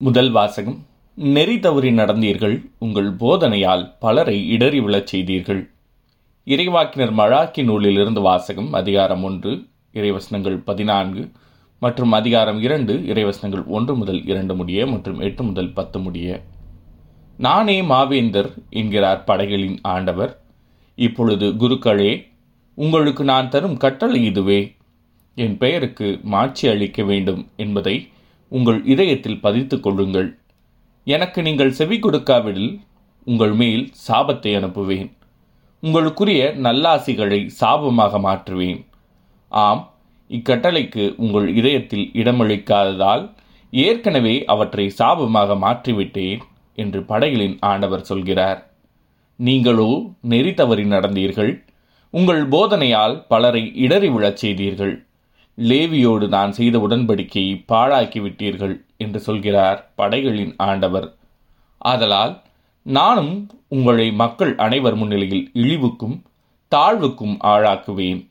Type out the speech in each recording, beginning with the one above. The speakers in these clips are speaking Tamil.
முதல் வாசகம். நெறி தவறி நடந்தீர்கள் உங்கள் போதனையால் பலரை இடறி விழச் செய்தீர்கள். இறைவாக்கினர் மழாக்கி நூலிலிருந்து வாசகம் அதிகாரம் ஒன்று இறைவசனங்கள் பதினான்கு மற்றும் அதிகாரம் இரண்டு இறைவசனங்கள் ஒன்று முதல் இரண்டு முடிய மற்றும் எட்டு முதல் பத்து முடிய. நானே மாவேந்தர் என்கிறார் படைகளின் ஆண்டவர். இப்பொழுது குருக்களே உங்களுக்கு நான் தரும் கட்டளை இதுவே. என் பெயருக்கு மாட்சி அளிக்க வேண்டும் என்பதை உங்கள் இதயத்தில் பதித்துக் கொள்ளுங்கள். எனக்கு நீங்கள் செவி கொடுக்காவிடில் உங்கள் மேல் சாபத்தை அனுப்புவேன். உங்களுக்குரிய நல்லாசிகளை சாபமாக மாற்றுவேன். ஆம் இக்கட்டளைக்கு உங்கள் இதயத்தில் இடமளிக்காததால் ஏற்கனவே அவற்றை சாபமாக மாற்றிவிட்டேன் என்று படைகளின் ஆண்டவர் சொல்கிறார். நீங்களோ நெறி தவறி நடந்தீர்கள். உங்கள் போதனையால் பலரை இடறி விழச் செய்தீர்கள். லேவியோடு நான் செய்த உடன்படிக்கையை பாழாக்கி விட்டீர்கள் என்று சொல்கிறார் படைகளின் ஆண்டவர். ஆதலால் நானும் உங்களை மக்கள் அனைவர் முன்னிலையில் இழிவுக்கும் தாழ்வுக்கும் ஆளாக்குவேன்.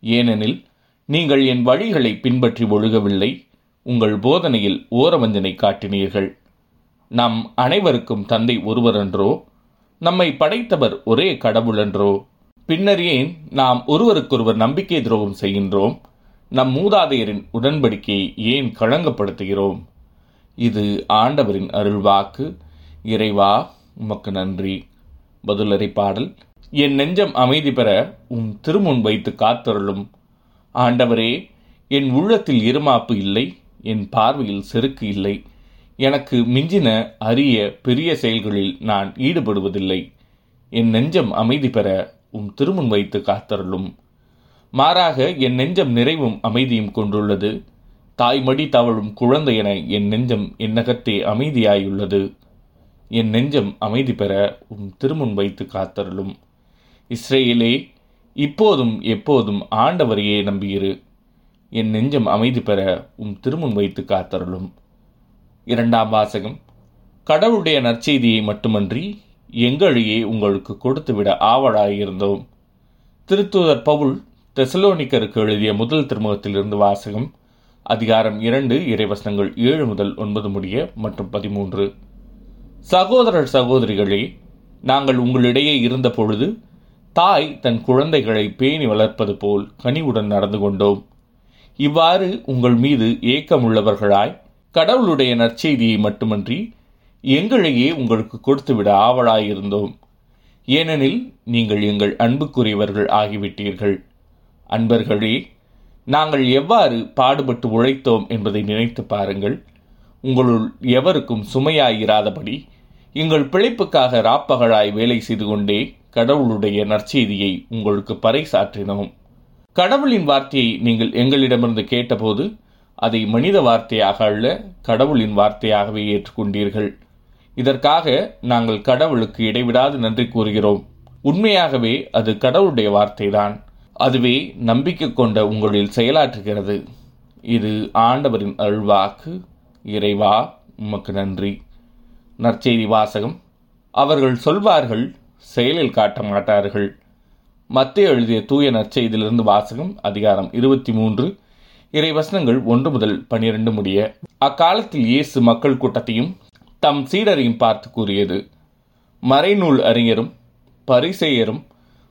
ஏனெனில் நீங்கள் என் வழிகளை பின்பற்றி ஒழுகவில்லை உங்கள் போதனையில் ஓரவஞ்சனை காட்டினீர்கள். நம் அனைவருக்கும் தந்தை ஒருவரன்றோ? நம்மை படைத்தவர் ஒரே கடவுளன்றோ? பின்னர் ஏன் நாம் ஒருவருக்கொருவர் நம்பிக்கை துரோகம் செய்கின்றோம்? நம் மூதாதையரின் உடன்படிக்கையை ஏன் களங்கப்படுத்துகிறோம்? இது ஆண்டவரின் அருள்வாக்கு. இறைவா உமக்கு நன்றி. பதிலறை பாடல். என் நெஞ்சம் அமைதி பெற உம் திருமுன் வைத்து காத்தருளும். ஆண்டவரே என் உள்ளத்தில் இருமாப்பு இல்லை என் பார்வையில் செருக்கு இல்லை. எனக்கு மிஞ்சின அரிய பெரிய செயல்களில் நான் ஈடுபடுவதில்லை. என் நெஞ்சம் அமைதி பெற உம் திருமுன் வைத்து காத்தருளும். மாறாக என் நெஞ்சம் நிறைவும் அமைதியும் கொண்டுள்ளது. தாய்மடி தவழும் குழந்தை என என் நெஞ்சம் என்னகத்தே அமைதியாயுள்ளது. என் நெஞ்சம் அமைதி பெற உம் திருமுன் வைத்து காத்தருளும். இஸ்ரேலே இப்போதும் எப்போதும் ஆண்டவரையே நம்பியிரு. என் நெஞ்சம் அமைதி பெற உம் திருமுன் வைத்து காத்தருளும். இரண்டாம் வாசகம். கடவுளுடைய நற்செய்தியை மட்டுமன்றி எங்களையே உங்களுக்கு கொடுத்துவிட ஆவலாயிருந்தோம். திருத்துதர் பவுல் தெசலோனிக்கருக்கு எழுதிய முதல் திருமுகத்திலிருந்து வாசகம் அதிகாரம் இரண்டு இறைவசனங்கள் ஏழு முதல் ஒன்பது முடிய மற்றும் பதிமூன்று. சகோதரர் சகோதரிகளே நாங்கள் உங்களிடையே இருந்த பொழுது தாய் தன் குழந்தைகளை பேணி வளர்ப்பது போல் கனிவுடன் நடந்து கொண்டோம். இவ்வாறு உங்கள் மீது ஏக்கமுள்ளவர்களாய் கடவுளுடைய நற்செய்தியை மட்டுமன்றி எங்களையே உங்களுக்கு கொடுத்துவிட ஆவலாயிருந்தோம். ஏனெனில் நீங்கள் எங்கள் அன்புக்குரியவர்கள் ஆகிவிட்டீர்கள். அன்பர்களே நாங்கள் எவ்வாறு பாடுபட்டு உழைத்தோம் என்பதை நினைத்து பாருங்கள். உங்களுள் எவருக்கும் சுமையாயிராதபடி எங்கள் பிழைப்புக்காக ராப்பகலாய் வேலை செய்து கொண்டே கடவுளுடைய நற்செய்தியை உங்களுக்கு பறைசாற்றினோம். கடவுளின் வார்த்தையை நீங்கள் எங்களிடமிருந்து கேட்டபோது அதை மனித வார்த்தையாக அல்ல கடவுளின் வார்த்தையாகவே ஏற்றுக்கொண்டீர்கள். இதற்காக நாங்கள் கடவுளுக்கு இடைவிடாது நன்றி கூறுகிறோம். உண்மையாகவே அது கடவுளுடைய வார்த்தைதான். அதுவே நம்பிக்கை கொண்ட உங்களில் செயலாற்றுகிறது. இது ஆண்டவரின் அருள்வாக்கு. இறைவா உமக்கு நன்றி. நற்செய்தி வாசகம். அவர்கள் சொல்வார்கள் செயலில் காட்ட மாட்டார்கள். மத்திய எழுதிய தூய நற்செய்தியிலிருந்து வாசகம் அதிகாரம் இருபத்தி மூன்று இறை வசனங்கள் ஒன்று முதல் பனிரெண்டு முடிய அக்காலத்தில் இயேசு மக்கள் கூட்டத்தையும் தம் சீடரையும் பார்த்து கூறியது மறைநூல் அறிஞரும் பரிசெயரும்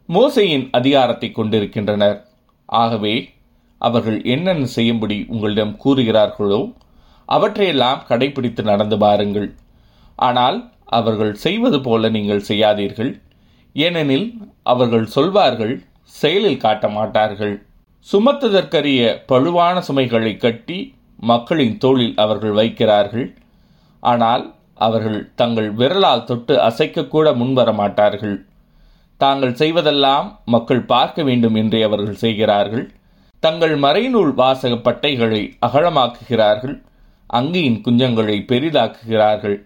மோசையின் அதிகாரத்தை கொண்டிருக்கின்றனர். ஆகவே அவர்கள் என்னென்ன செய்யும்படி உங்களிடம் கூறுகிறார்களோ அவற்றையெல்லாம் கடைபிடித்து நடந்து பாருங்கள். ஆனால் அவர்கள் செய்வது போல நீங்கள் செய்யாதீர்கள். ஏனெனில் அவர்கள் சொல்வார்கள் செயலில் காட்ட மாட்டார்கள். சுமத்துதற்கரிய பழுவான சுமைகளை கட்டி மக்களின் தோளில் அவர்கள் வைக்கிறார்கள். ஆனால் அவர்கள் தங்கள் விரலால் தொட்டு அசைக்கக்கூட முன்வர மாட்டார்கள். தாங்கள் செய்வதெல்லாம் மக்கள் பார்க்க வேண்டும் என்றே அவர்கள் செய்கிறார்கள். தங்கள் மறைநூல் வாசக பட்டைகளை அகலமாக்குகிறார்கள். அங்கியின் குஞ்சங்களை பெரிதாக்குகிறார்கள்.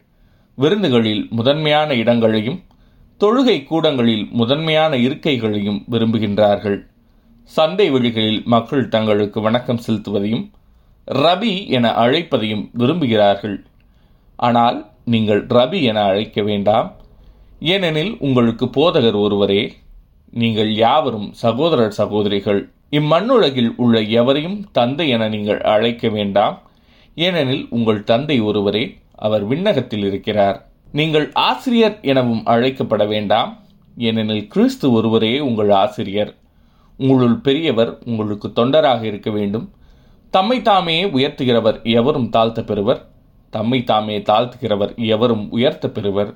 விருந்துகளில் முதன்மையான இடங்களையும் தொழுகை கூடங்களில் முதன்மையான இருக்கைகளையும் விரும்புகின்றார்கள். சந்தை வெளிகளில் மக்கள் தங்களுக்கு வணக்கம் செலுத்துவதையும் ரபி என அழைப்பதையும் விரும்புகிறார்கள். ஆனால் நீங்கள் ரபி என அழைக்க வேண்டாம். ஏனெனில் உங்களுக்கு போதகர் ஒருவரே நீங்கள் யாவரும் சகோதரர் சகோதரிகள். இம்மண்ணுலகில் உள்ள எவரையும் தந்தை என நீங்கள் அழைக்க வேண்டாம். ஏனெனில் உங்கள் தந்தை ஒருவரே அவர் விண்ணகத்தில் இருக்கிறார். நீங்கள் ஆசிரியர் எனவும் அழைக்கப்பட வேண்டாம். ஏனெனில் கிறிஸ்து ஒருவரே உங்கள் ஆசிரியர். உங்களுள் பெரியவர் உங்களுக்கு தொண்டராக இருக்க வேண்டும். தம்மை தாமே உயர்த்துகிறவர் எவரும் தாழ்த்த பெறுவர் தம்மை தாமே தாழ்த்துகிறவர் எவரும் உயர்த்த பெறுவர்